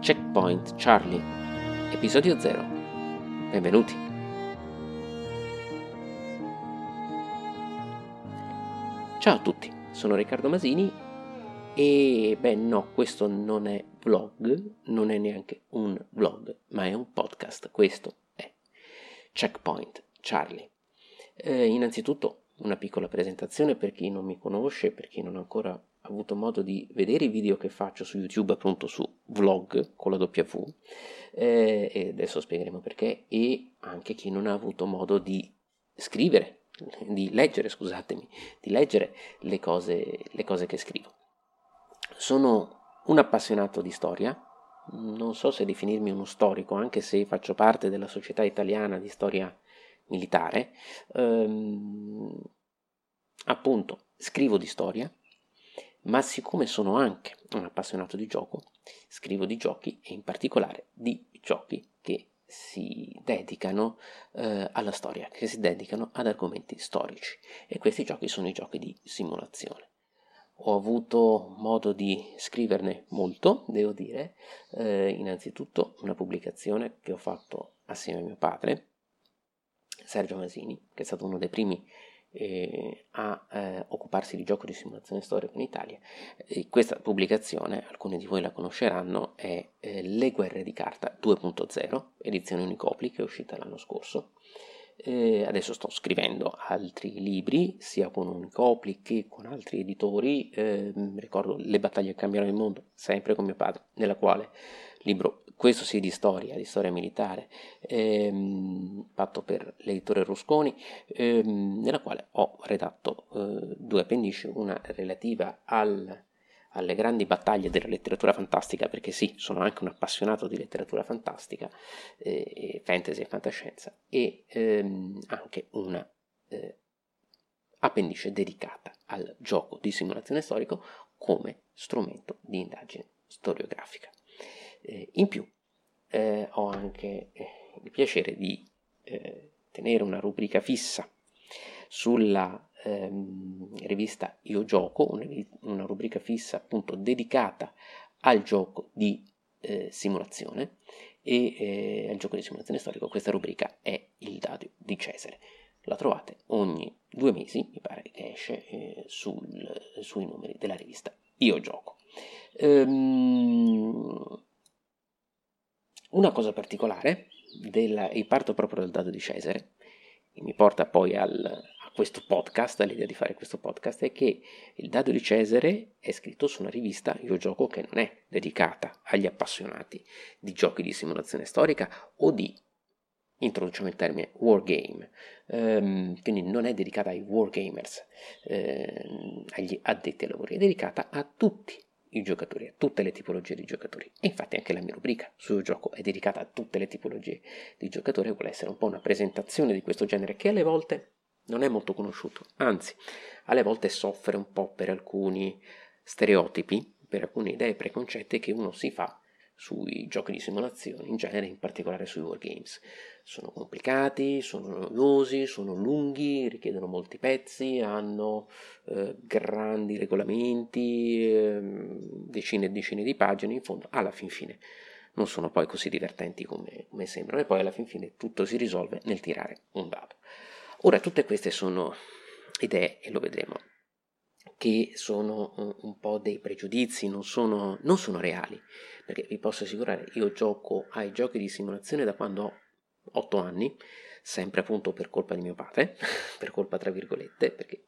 Checkpoint Charlie, episodio 0. Benvenuti. Ciao a tutti, sono Riccardo Masini e beh no, questo non è vlog, non è neanche un vlog, ma è un podcast. Questo è Checkpoint Charlie. Eh, innanzitutto una piccola presentazione per chi non mi conosce, per chi non ha ancora avuto modo di vedere i video che faccio su YouTube, appunto su vlog con la W, eh, e adesso spiegheremo perché, e anche chi non ha avuto modo di scrivere, di leggere, scusatemi, di leggere le cose, le cose che scrivo. Sono un appassionato di storia, non so se definirmi uno storico, anche se faccio parte della società italiana di storia militare, ehm, appunto scrivo di storia, ma siccome sono anche un appassionato di gioco, scrivo di giochi e in particolare di giochi che si dedicano eh, alla storia, che si dedicano ad argomenti storici e questi giochi sono i giochi di simulazione. Ho avuto modo di scriverne molto, devo dire, eh, innanzitutto una pubblicazione che ho fatto assieme a mio padre, Sergio Masini, che è stato uno dei primi eh, a eh, occuparsi di gioco di simulazione storica in Italia. E questa pubblicazione, alcuni di voi la conosceranno, è eh, Le guerre di carta 2.0, edizione Unicopli che è uscita l'anno scorso. adesso sto scrivendo altri libri, sia con Unicopli che con altri editori. Ehm, ricordo Le battaglie che cambiano il mondo, sempre con mio padre, nella quale libro, questo sì di storia, di storia militare, ehm, fatto per l'editore Rusconi, ehm, nella quale ho redatto eh, due appendici, una relativa al, alle grandi battaglie della letteratura fantastica, perché sì, sono anche un appassionato di letteratura fantastica, eh, fantasy e fantascienza, e ehm, anche una eh, appendice dedicata al gioco di simulazione storico come strumento di indagine storiografica. Eh, in più eh, ho anche eh, il piacere di eh, tenere una rubrica fissa sulla ehm, rivista Io Gioco, una, rubrica fissa appunto dedicata al gioco di eh, simulazione e eh, al gioco di simulazione storico. Questa rubrica è il Dadio di Cesare. La trovate ogni due mesi, mi pare che esce sul, sui numeri della rivista Io Gioco. Ehm, una cosa particolare, del, e parto proprio dal dato di Cesare, che mi porta poi al, a questo podcast, all'idea di fare questo podcast, è che il dado di Cesare è scritto su una rivista Io Gioco che non è dedicata agli appassionati di giochi di simulazione storica o di, introduciamo il termine, wargame, um, quindi non è dedicata ai wargamers, eh, agli addetti ai lavori, è dedicata a tutti i giocatori, a tutte le tipologie di giocatori. E infatti anche la mia rubrica sul gioco è dedicata a tutte le tipologie di giocatori, vuole essere un po' una presentazione di questo genere che alle volte non è molto conosciuto, anzi, alle volte soffre un po' per alcuni stereotipi, per alcune idee preconcette che uno si fa sui giochi di simulazione, in genere, in particolare sui wargames. Sono complicati, sono noiosi, sono lunghi, richiedono molti pezzi, hanno eh, grandi regolamenti, eh, decine e decine di pagine, in fondo, alla fin fine non sono poi così divertenti come, come sembrano e poi alla fin fine tutto si risolve nel tirare un dado. Ora, tutte queste sono idee, e lo vedremo, che sono un, un po' dei pregiudizi, non sono, non sono reali perché vi posso assicurare, io gioco ai giochi di simulazione da quando ho 8 anni, sempre appunto per colpa di mio padre, per colpa tra virgolette, perché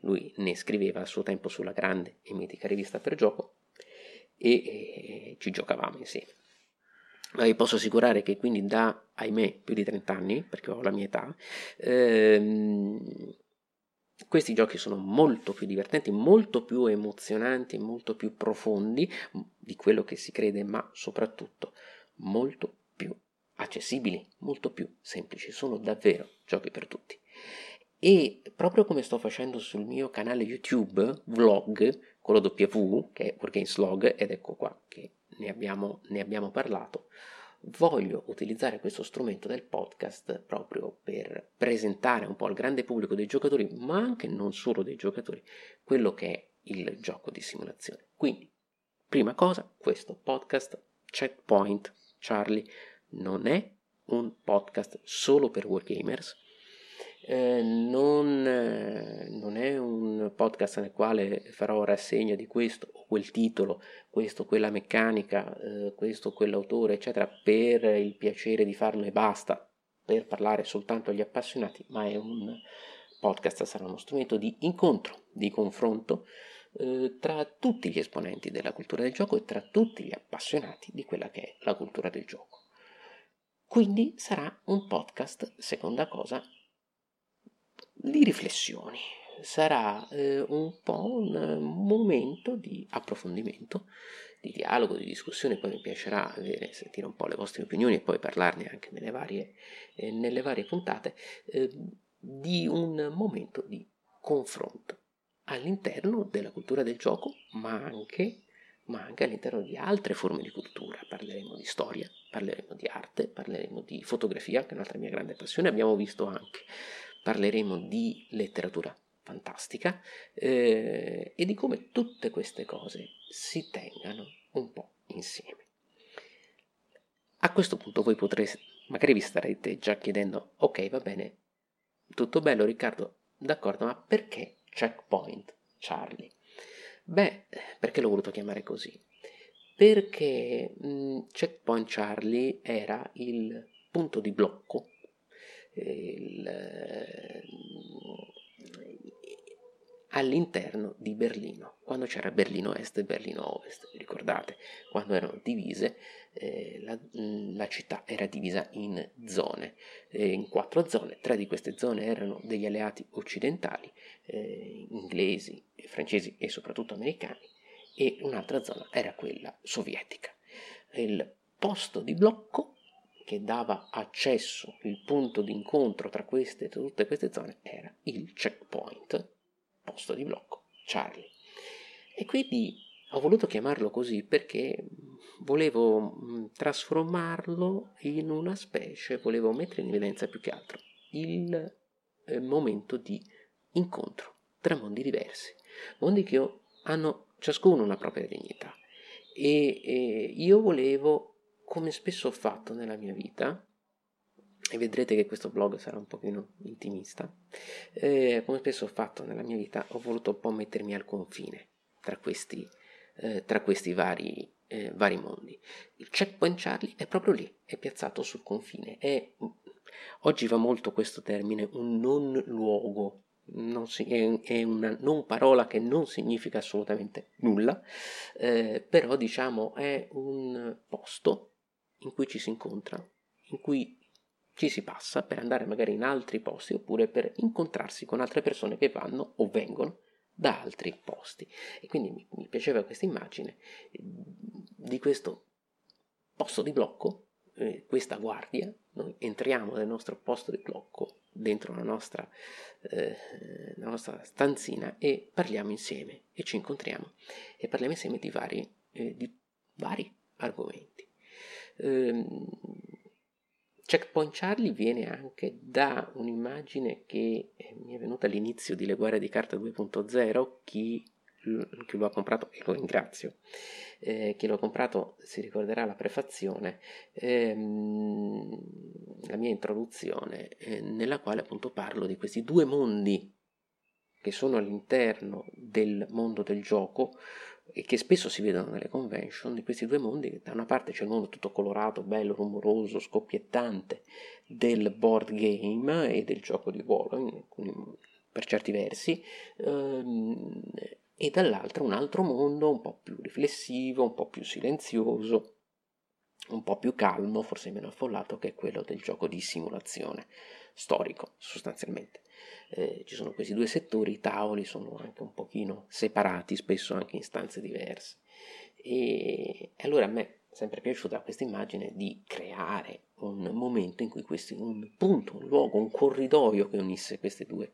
lui ne scriveva a suo tempo sulla grande e mitica rivista per gioco e, e ci giocavamo insieme. Ma vi posso assicurare che quindi da, ahimè, più di 30 anni, perché ho la mia età, ehm, questi giochi sono molto più divertenti, molto più emozionanti, molto più profondi di quello che si crede, ma soprattutto molto accessibili, molto più semplici. Sono davvero giochi per tutti. e proprio come sto facendo sul mio canale YouTube, vlog, con lo W, che è Wargames ed ecco qua che ne abbiamo, ne abbiamo parlato, voglio utilizzare questo strumento del podcast proprio per presentare un po' al grande pubblico dei giocatori, ma anche non solo dei giocatori, quello che è il gioco di simulazione. Quindi, prima cosa, questo podcast Checkpoint Charlie non è un podcast solo per wargamers, eh, non, eh, non, è un podcast nel quale farò rassegna di questo o quel titolo, questo quella meccanica, eh, questo quell'autore, eccetera, per il piacere di farlo e basta, per parlare soltanto agli appassionati, ma è un podcast, sarà uno strumento di incontro, di confronto eh, tra tutti gli esponenti della cultura del gioco e tra tutti gli appassionati di quella che è la cultura del gioco. Quindi sarà un podcast, seconda cosa, di riflessioni. Sarà eh, un po' un momento di approfondimento, di dialogo, di discussione. Poi mi piacerà avere, sentire un po' le vostre opinioni e poi parlarne anche nelle varie, eh, nelle varie puntate, eh, di un momento di confronto all'interno della cultura del gioco, ma anche, ma anche all'interno di altre forme di cultura. Parleremo di storia, parleremo di arte, parleremo di fotografia, che è un'altra mia grande passione. Abbiamo visto anche parleremo di letteratura fantastica eh, e di come tutte queste cose si tengano un po' insieme. A questo punto voi potrete, magari vi starete già chiedendo, ok va bene, tutto bello Riccardo, d'accordo, ma perché checkpoint Charlie? Beh, perché l'ho voluto chiamare così? Perché mh, checkpoint Charlie era il punto di blocco il, eh, all'interno di Berlino, quando c'era Berlino Est e Berlino Ovest, ricordate, quando erano divise, eh, la, la, città era divisa in zone, eh, in quattro zone, tre di queste zone erano degli alleati occidentali, eh, inglesi, francesi e soprattutto americani, e un'altra zona era quella sovietica. Il posto di blocco che dava accesso, il punto di incontro tra queste, tutte queste zone, era il checkpoint, posto di blocco, Charlie. E quindi ho voluto chiamarlo così perché volevo mm, trasformarlo in una specie, volevo mettere in evidenza più che altro il eh, momento di incontro tra mondi diversi, mondi che hanno ciascuno una propria dignità. E, e io volevo come spesso ho fatto nella mia vita, e vedrete che questo blog sarà un pochino intimista, eh, come spesso ho fatto nella mia vita, ho voluto un po' mettermi al confine tra questi, eh, tra questi vari, eh, vari, mondi. Il checkpoint Charlie è proprio lì, è piazzato sul confine, è, oggi va molto questo termine, un non luogo, si, è, è, una non parola che non significa assolutamente nulla, eh, però diciamo è un posto in cui ci si incontra, in cui ci si passa per andare magari in altri posti oppure per incontrarsi con altre persone che vanno o vengono da altri posti. E quindi mi, mi piaceva questa immagine eh, di questo posto di blocco, eh, questa guardia, noi entriamo nel nostro posto di blocco, dentro la nostra, eh, la nostra stanzina e parliamo insieme e ci incontriamo e parliamo insieme di vari, eh, di vari argomenti. Ehm, Checkpoint Charlie viene anche da un'immagine che mi è venuta all'inizio di Le guerre di carta 2.0, chi, chi lo ha comprato, e lo ringrazio, eh, chi lo comprato si ricorderà la prefazione, ehm, la mia introduzione, eh, nella quale appunto parlo di questi due mondi che sono all'interno del mondo del gioco, e che spesso si vedono nelle convention di questi due mondi, da una parte c'è il mondo tutto colorato, bello, rumoroso, scoppiettante del board game e del gioco di ruolo, per certi versi, ehm, e dall'altra un altro mondo un po' più riflessivo, un po' più silenzioso, un po' più calmo, forse meno affollato, che è quello del gioco di simulazione storico, sostanzialmente eh, ci sono questi due settori, i tavoli sono anche un pochino separati, spesso anche in stanze diverse. E allora a me sempre piaciuta questa immagine di creare un momento in cui questi, un punto, un luogo, un corridoio che unisse queste due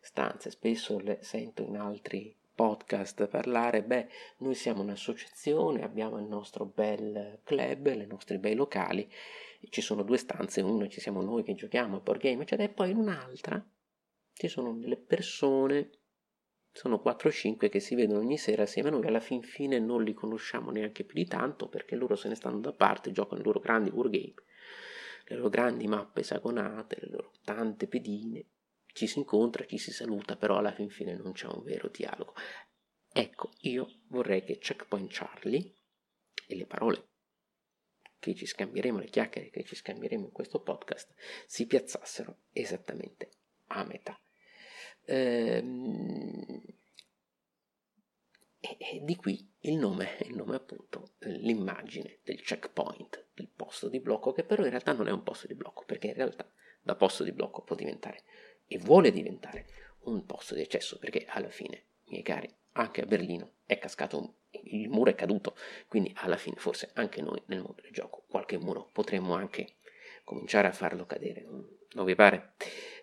stanze. Spesso le sento in altri podcast parlare, beh, noi siamo un'associazione, abbiamo il nostro bel club, i nostri bei locali, ci sono due stanze, una ci siamo noi che giochiamo a board game, eccetera, e poi in un'altra ci sono delle persone sono 4-5 che si vedono ogni sera assieme a noi, alla fin fine non li conosciamo neanche più di tanto perché loro se ne stanno da parte, giocano i loro grandi wargame, le loro grandi mappe esagonate, le loro tante pedine, ci si incontra, ci si saluta, però alla fin fine non c'è un vero dialogo. Ecco, io vorrei che Checkpoint Charlie e le parole che ci scambieremo, le chiacchiere che ci scambieremo in questo podcast, si piazzassero esattamente a metà. Ehm, e, e, di qui il nome, il nome appunto, l'immagine del checkpoint, del posto di blocco, che però in realtà non è un posto di blocco, perché in realtà da posto di blocco può diventare e vuole diventare un posto di accesso, perché alla fine, miei cari, anche a Berlino è cascato un, il muro è caduto, quindi alla fine forse anche noi nel mondo del gioco qualche muro potremmo anche cominciare a farlo cadere, non vi pare?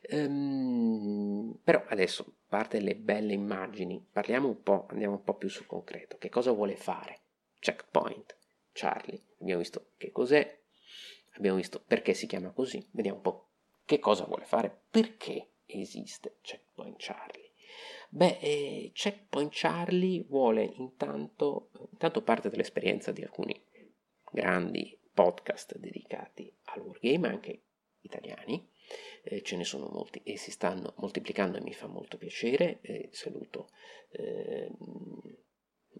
Ehm, però adesso, a parte le belle immagini, parliamo un po', andiamo un po' più sul concreto. Che cosa vuole fare Checkpoint Charlie? Abbiamo visto che cos'è, abbiamo visto perché si chiama così, vediamo un po' che cosa vuole fare, perché esiste Checkpoint Charlie. Beh, eh, Checkpoint Charlie vuole intanto, intanto parte dall'esperienza di alcuni grandi podcast dedicati al wargame, anche italiani, eh, ce ne sono molti e si stanno moltiplicando e mi fa molto piacere. Eh, saluto eh,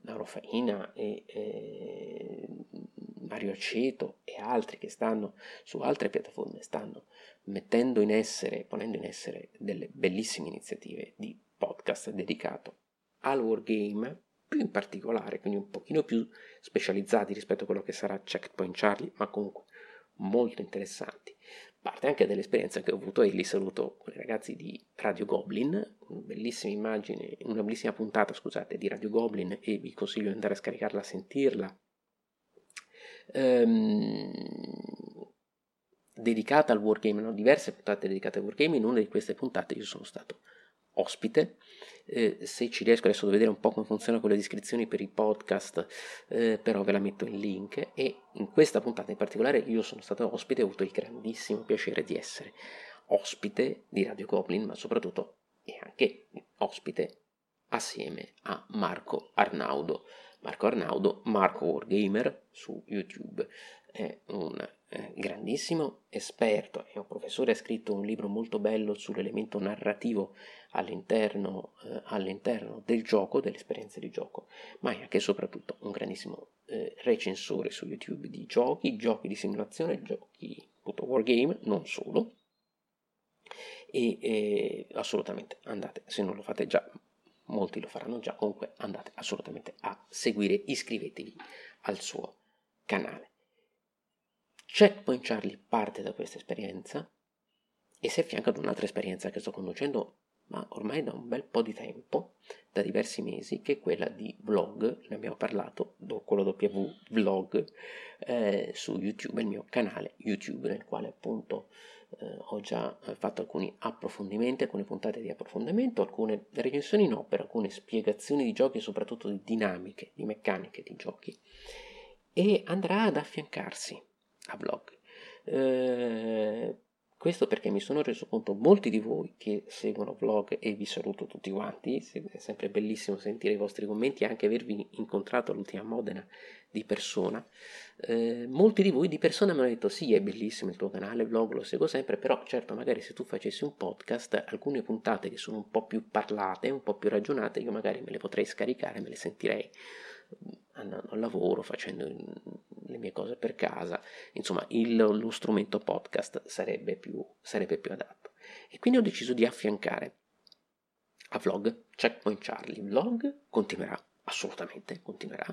Mauro Faina e eh, Mario Aceto e altri che stanno su altre piattaforme, stanno mettendo in essere, ponendo in essere delle bellissime iniziative di podcast dedicato al wargame, più in particolare, quindi un pochino più specializzati rispetto a quello che sarà Checkpoint Charlie, ma comunque molto interessanti parte anche dell'esperienza che ho avuto e li saluto con i ragazzi di Radio Goblin, una bellissima immagine, una bellissima puntata, scusate, di Radio Goblin e vi consiglio di andare a scaricarla, a sentirla. Ehm, dedicata al wargame, no? diverse puntate dedicate al wargame, in una di queste puntate io sono stato ospite. Eh, se ci riesco adesso a vedere un po' come funziona con le descrizioni per i podcast, eh, però ve la metto in link. E in questa puntata in particolare io sono stato ospite e ho avuto il grandissimo piacere di essere ospite di Radio Goblin, ma soprattutto e anche ospite assieme a Marco Arnaudo. Marco Arnaudo, Marco Wargamer su YouTube, è un eh, grandissimo esperto, è un professore, ha scritto un libro molto bello sull'elemento narrativo all'interno, eh, all'interno del gioco, delle esperienze di gioco, ma è anche e soprattutto un grandissimo eh, recensore su YouTube di giochi, giochi di simulazione, giochi appunto wargame, non solo. E eh, assolutamente andate, se non lo fate già, molti lo faranno già, comunque andate assolutamente a seguire, iscrivetevi al suo canale. Checkpoint Charlie parte da questa esperienza e si affianca ad un'altra esperienza che sto conducendo ma ormai da un bel po' di tempo, da diversi mesi, che è quella di vlog, ne abbiamo parlato, con la W vlog, eh, su YouTube, il mio canale YouTube, nel quale appunto eh, ho già fatto alcuni approfondimenti, alcune puntate di approfondimento, alcune recensioni no, per alcune spiegazioni di giochi soprattutto di dinamiche, di meccaniche di giochi, e andrà ad affiancarsi a vlog. Eh, questo perché mi sono reso conto, molti di voi che seguono vlog e vi saluto tutti quanti, è sempre bellissimo sentire i vostri commenti e anche avervi incontrato all'ultima Modena di persona. Eh, molti di voi di persona mi hanno detto sì, è bellissimo il tuo canale, vlog lo seguo sempre, però certo magari se tu facessi un podcast, alcune puntate che sono un po' più parlate, un po' più ragionate, io magari me le potrei scaricare, me le sentirei andando al lavoro, facendo le mie cose per casa, insomma il, lo strumento podcast sarebbe più, sarebbe più adatto. E quindi ho deciso di affiancare a vlog Checkpoint Charlie. Vlog continuerà, assolutamente continuerà,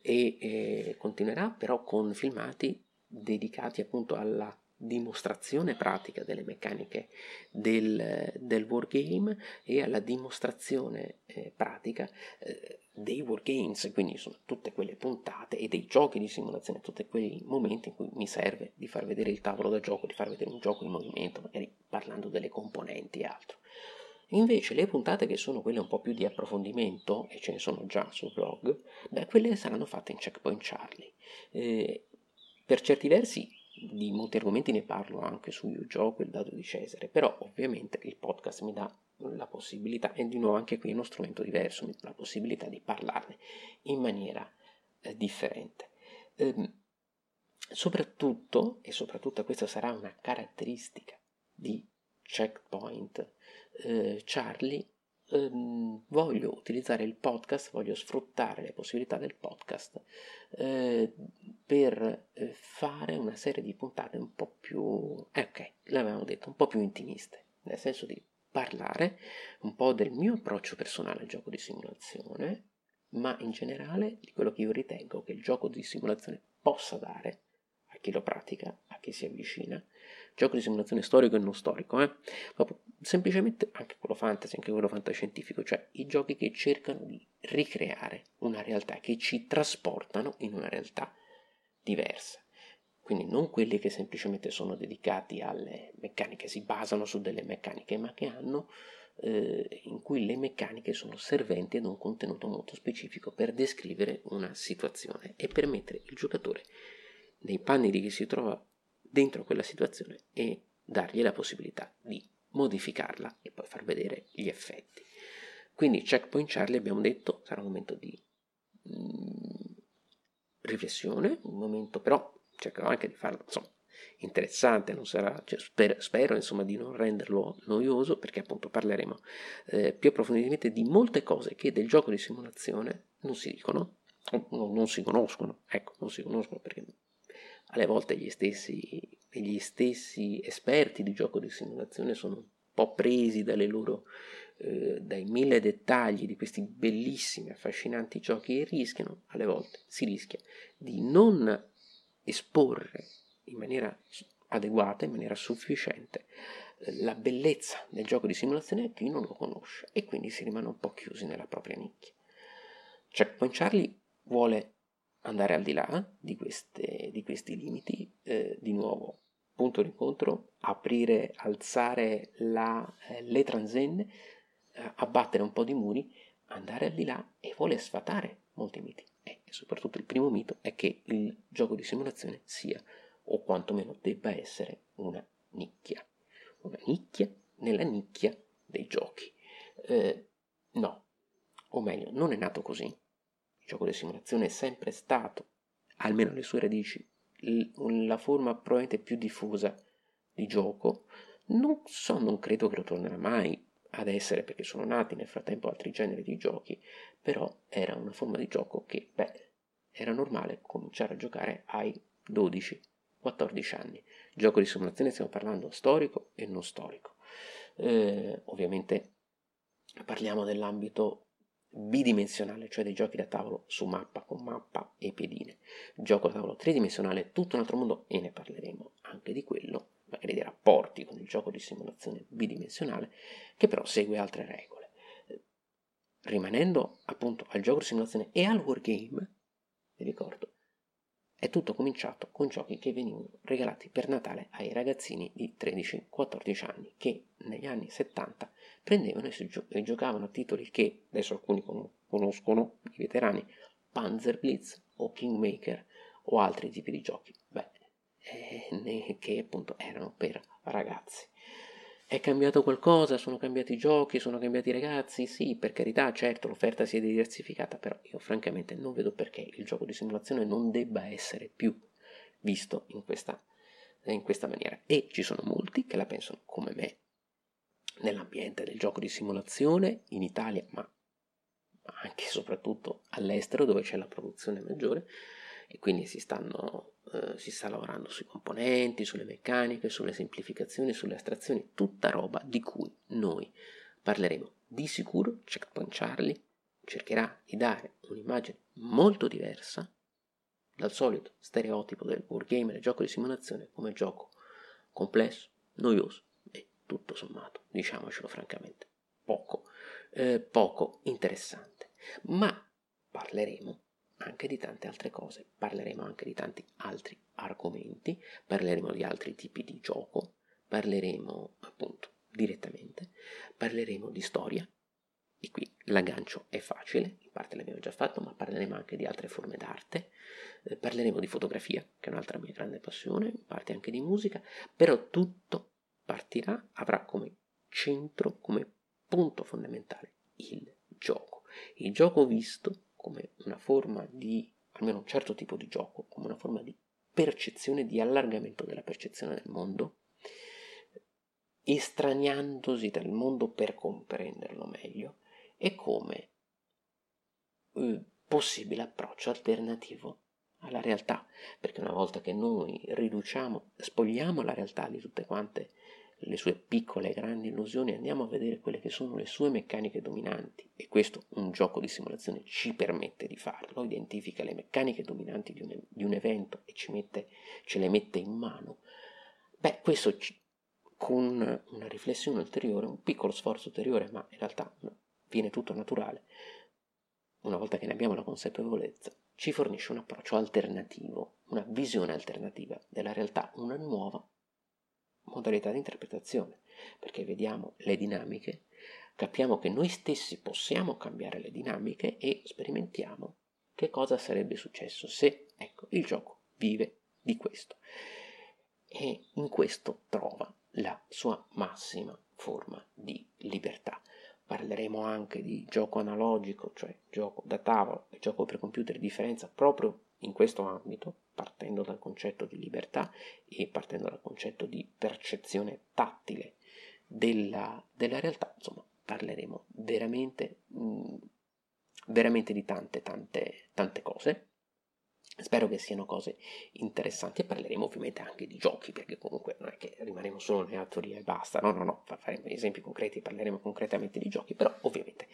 e eh, continuerà però con filmati dedicati appunto alla dimostrazione pratica delle meccaniche del, del wargame e alla dimostrazione eh, pratica eh, dei wargames, quindi sono tutte quelle puntate e dei giochi di simulazione, tutti quei momenti in cui mi serve di far vedere il tavolo da gioco, di far vedere un gioco in movimento, magari parlando delle componenti e altro. Invece le puntate che sono quelle un po' più di approfondimento, e ce ne sono già sul blog, beh, quelle saranno fatte in Checkpoint Charlie. Eh, per certi versi di molti argomenti ne parlo anche su Io Gioco, il dato di Cesare, però ovviamente il podcast mi dà la possibilità, e di nuovo anche qui uno strumento diverso, la possibilità di parlarne in maniera eh, differente. Ehm, soprattutto, e soprattutto questa sarà una caratteristica di Checkpoint eh, Charlie, ehm, voglio utilizzare il podcast, voglio sfruttare le possibilità del podcast eh, per eh, fare una serie di puntate un po' più, eh, ok, l'avevamo detto, un po' più intimiste, nel senso di parlare un po' del mio approccio personale al gioco di simulazione, ma in generale di quello che io ritengo che il gioco di simulazione possa dare a chi lo pratica, a chi si avvicina, gioco di simulazione storico e non storico, eh? Proprio, semplicemente anche quello fantasy, anche quello fantascientifico, cioè i giochi che cercano di ricreare una realtà, che ci trasportano in una realtà diversa. Quindi non quelli che semplicemente sono dedicati alle meccaniche, si basano su delle meccaniche, ma che hanno eh, in cui le meccaniche sono serventi ad un contenuto molto specifico per descrivere una situazione e permettere il giocatore nei panni di chi si trova dentro quella situazione e dargli la possibilità di modificarla e poi far vedere gli effetti. Quindi Checkpoint Charlie abbiamo detto sarà un momento di mm, riflessione, un momento però cercherò anche di farlo insomma interessante, sarà, cioè, spero, spero, insomma di non renderlo noioso perché appunto parleremo eh, più approfonditamente di molte cose che del gioco di simulazione non si dicono, non, non si conoscono, ecco, non si conoscono perché alle volte gli stessi, gli stessi esperti di gioco di simulazione sono un po' presi loro, eh, dai mille dettagli di questi bellissimi, affascinanti giochi e rischiano, alle volte si rischia, di non esporre in maniera adeguata, in maniera sufficiente, la bellezza del gioco di simulazione a chi non lo conosce e quindi si rimane un po' chiusi nella propria nicchia. Checkpoint Charlie vuole andare al di là di, queste, di questi limiti, eh, di nuovo, punto d'incontro, aprire, alzare la, eh, le transenne, eh, abbattere un po' di muri, andare al di là e vuole sfatare molti miti. E soprattutto il primo mito è che il gioco di simulazione sia, o quantomeno debba essere, una nicchia. Una nicchia nella nicchia dei giochi. Eh, no, o meglio, non è nato così il gioco di simulazione è sempre stato, almeno alle sue radici, la forma probabilmente più diffusa di gioco. Non so, non credo che lo tornerà mai ad essere perché sono nati nel frattempo altri generi di giochi, però era una forma di gioco che, beh, era normale cominciare a giocare ai 12-14 anni. Gioco di simulazione stiamo parlando storico e non storico. Eh, ovviamente parliamo dell'ambito bidimensionale, cioè dei giochi da tavolo su mappa, con mappa e piedine. Gioco da tavolo tridimensionale, tutto un altro mondo, e ne parleremo anche di quello, magari dei rapporti con il gioco di simulazione bidimensionale, che però segue altre regole. Rimanendo appunto al gioco di simulazione e al wargame, vi ricordo, è tutto cominciato con giochi che venivano regalati per Natale ai ragazzini di 13-14 anni che negli anni 70 prendevano e, gio- giocavano a titoli che adesso alcuni con- conoscono, i veterani, Panzer Blitz o Kingmaker o altri tipi di giochi, eh, che appunto erano per ragazzi. È cambiato qualcosa? Sono cambiati i giochi? Sono cambiati i ragazzi? Sì, per carità, certo, l'offerta si è diversificata, però io francamente non vedo perché il gioco di simulazione non debba essere più visto in questa, in questa maniera. E ci sono molti che la pensano come me nell'ambiente del gioco di simulazione in Italia, ma anche e soprattutto all'estero dove c'è la produzione maggiore e quindi si, stanno, eh, si sta lavorando sui componenti, sulle meccaniche, sulle semplificazioni, sulle astrazioni, tutta roba di cui noi parleremo. Di sicuro Checkpoint Charlie cercherà di dare un'immagine molto diversa dal solito stereotipo del wargame, del gioco di simulazione come gioco complesso, noioso e tutto sommato, diciamocelo francamente, poco, eh, poco interessante. Ma parleremo anche di tante altre cose, parleremo anche di tanti altri argomenti, parleremo di altri tipi di gioco, parleremo appunto direttamente, parleremo di storia, e qui l'aggancio è facile, in parte l'abbiamo già fatto, ma parleremo anche di altre forme d'arte, eh, parleremo di fotografia, che è un'altra mia grande passione, in parte anche di musica, però tutto partirà, avrà come centro, come punto fondamentale il gioco. Il gioco visto forma di, almeno un certo tipo di gioco, come una forma di percezione, di allargamento della percezione del mondo, estraniandosi dal mondo per comprenderlo meglio e come eh, possibile approccio alternativo alla realtà, perché una volta che noi riduciamo, spogliamo la realtà di tutte quante le sue piccole e grandi illusioni, andiamo a vedere quelle che sono le sue meccaniche dominanti e questo un gioco di simulazione ci permette di farlo, identifica le meccaniche dominanti di un, di un evento e mette, ce le mette in mano, beh questo ci, con una riflessione ulteriore, un piccolo sforzo ulteriore, ma in realtà viene tutto naturale, una volta che ne abbiamo la consapevolezza, ci fornisce un approccio alternativo, una visione alternativa della realtà, una nuova modalità di interpretazione, perché vediamo le dinamiche, capiamo che noi stessi possiamo cambiare le dinamiche e sperimentiamo che cosa sarebbe successo se, ecco, il gioco vive di questo. E in questo trova la sua massima forma di libertà. Parleremo anche di gioco analogico, cioè gioco da tavolo e gioco per computer, differenza proprio in questo ambito, partendo dal concetto di libertà e partendo dal concetto di percezione tattile della, della realtà, insomma, parleremo veramente, mm, veramente di tante, tante, tante cose. Spero che siano cose interessanti e parleremo ovviamente anche di giochi, perché comunque non è che rimarremo solo nella teoria e basta, no, no, no, faremo esempi concreti, parleremo concretamente di giochi, però ovviamente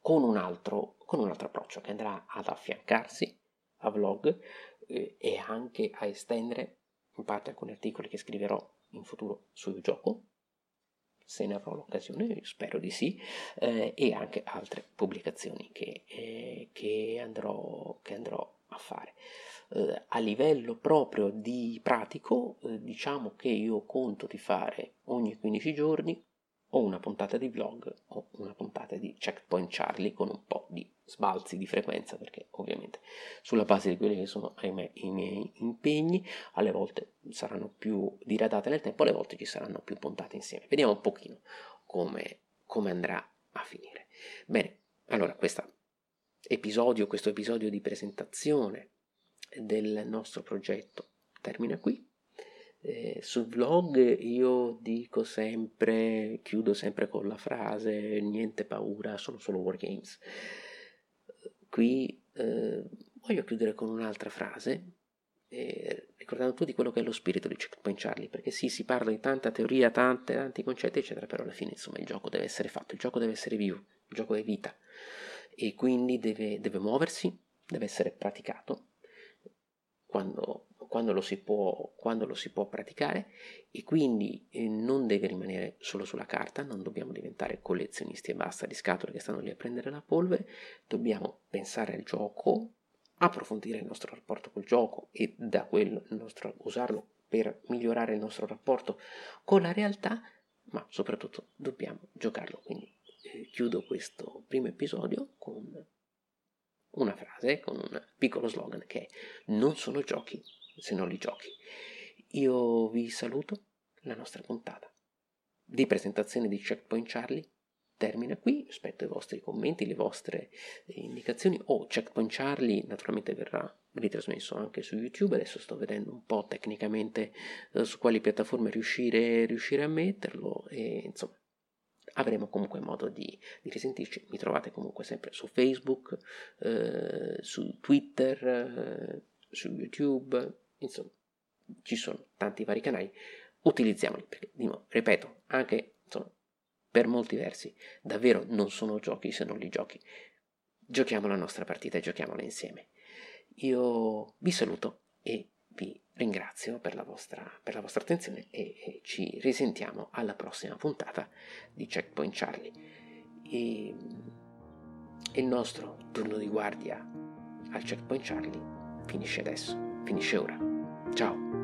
con un altro, con un altro approccio che andrà ad affiancarsi a vlog eh, e anche a estendere in parte alcuni articoli che scriverò in futuro sul gioco, se ne avrò l'occasione, spero di sì, eh, e anche altre pubblicazioni che, eh, che, andrò, che andrò a fare. Eh, a livello proprio di pratico, eh, diciamo che io conto di fare ogni 15 giorni o una puntata di vlog o una puntata di Checkpoint Charlie con un po' di sbalzi di frequenza perché ovviamente sulla base di quelli che sono ahimè, i miei impegni alle volte saranno più diradate nel tempo alle volte ci saranno più puntate insieme. Vediamo un pochino come, come andrà a finire. Bene allora questo episodio questo episodio di presentazione del nostro progetto termina qui eh, sul vlog io dico sempre, chiudo sempre con la frase niente paura, sono solo wargames. Qui eh, voglio chiudere con un'altra frase, eh, ricordando tutti quello che è lo spirito di Checkpoint Charlie, perché sì, si parla di tanta teoria, tante, tanti concetti, eccetera, però alla fine insomma il gioco deve essere fatto, il gioco deve essere vivo, il gioco è vita e quindi deve, deve muoversi, deve essere praticato. Quando quando lo si può, lo si può praticare e quindi eh, non deve rimanere solo sulla carta, non dobbiamo diventare collezionisti e basta di scatole che stanno lì a prendere la polvere, dobbiamo pensare al gioco, approfondire il nostro rapporto col gioco e da quello nostro, usarlo per migliorare il nostro rapporto con la realtà, ma soprattutto dobbiamo giocarlo. Quindi eh, chiudo questo primo episodio con una frase, con un piccolo slogan che è non sono giochi, se non li giochi. Io vi saluto, la nostra puntata di presentazione di Checkpoint Charlie termina qui, aspetto i vostri commenti, le vostre indicazioni. O oh, Checkpoint Charlie naturalmente verrà ritrasmesso anche su YouTube, adesso sto vedendo un po' tecnicamente eh, su quali piattaforme riuscire, riuscire, a metterlo e insomma avremo comunque modo di, di risentirci, mi trovate comunque sempre su Facebook, eh, su Twitter, eh, su YouTube, Insomma, ci sono tanti vari canali, utilizziamoli, perché, ripeto, anche insomma, per molti versi, davvero non sono giochi se non li giochi. Giochiamo la nostra partita e giochiamola insieme. Io vi saluto e vi ringrazio per la vostra, per la vostra attenzione e, e, ci risentiamo alla prossima puntata di Checkpoint Charlie. E, il nostro turno di guardia al Checkpoint Charlie finisce adesso, finisce ora. Tchau.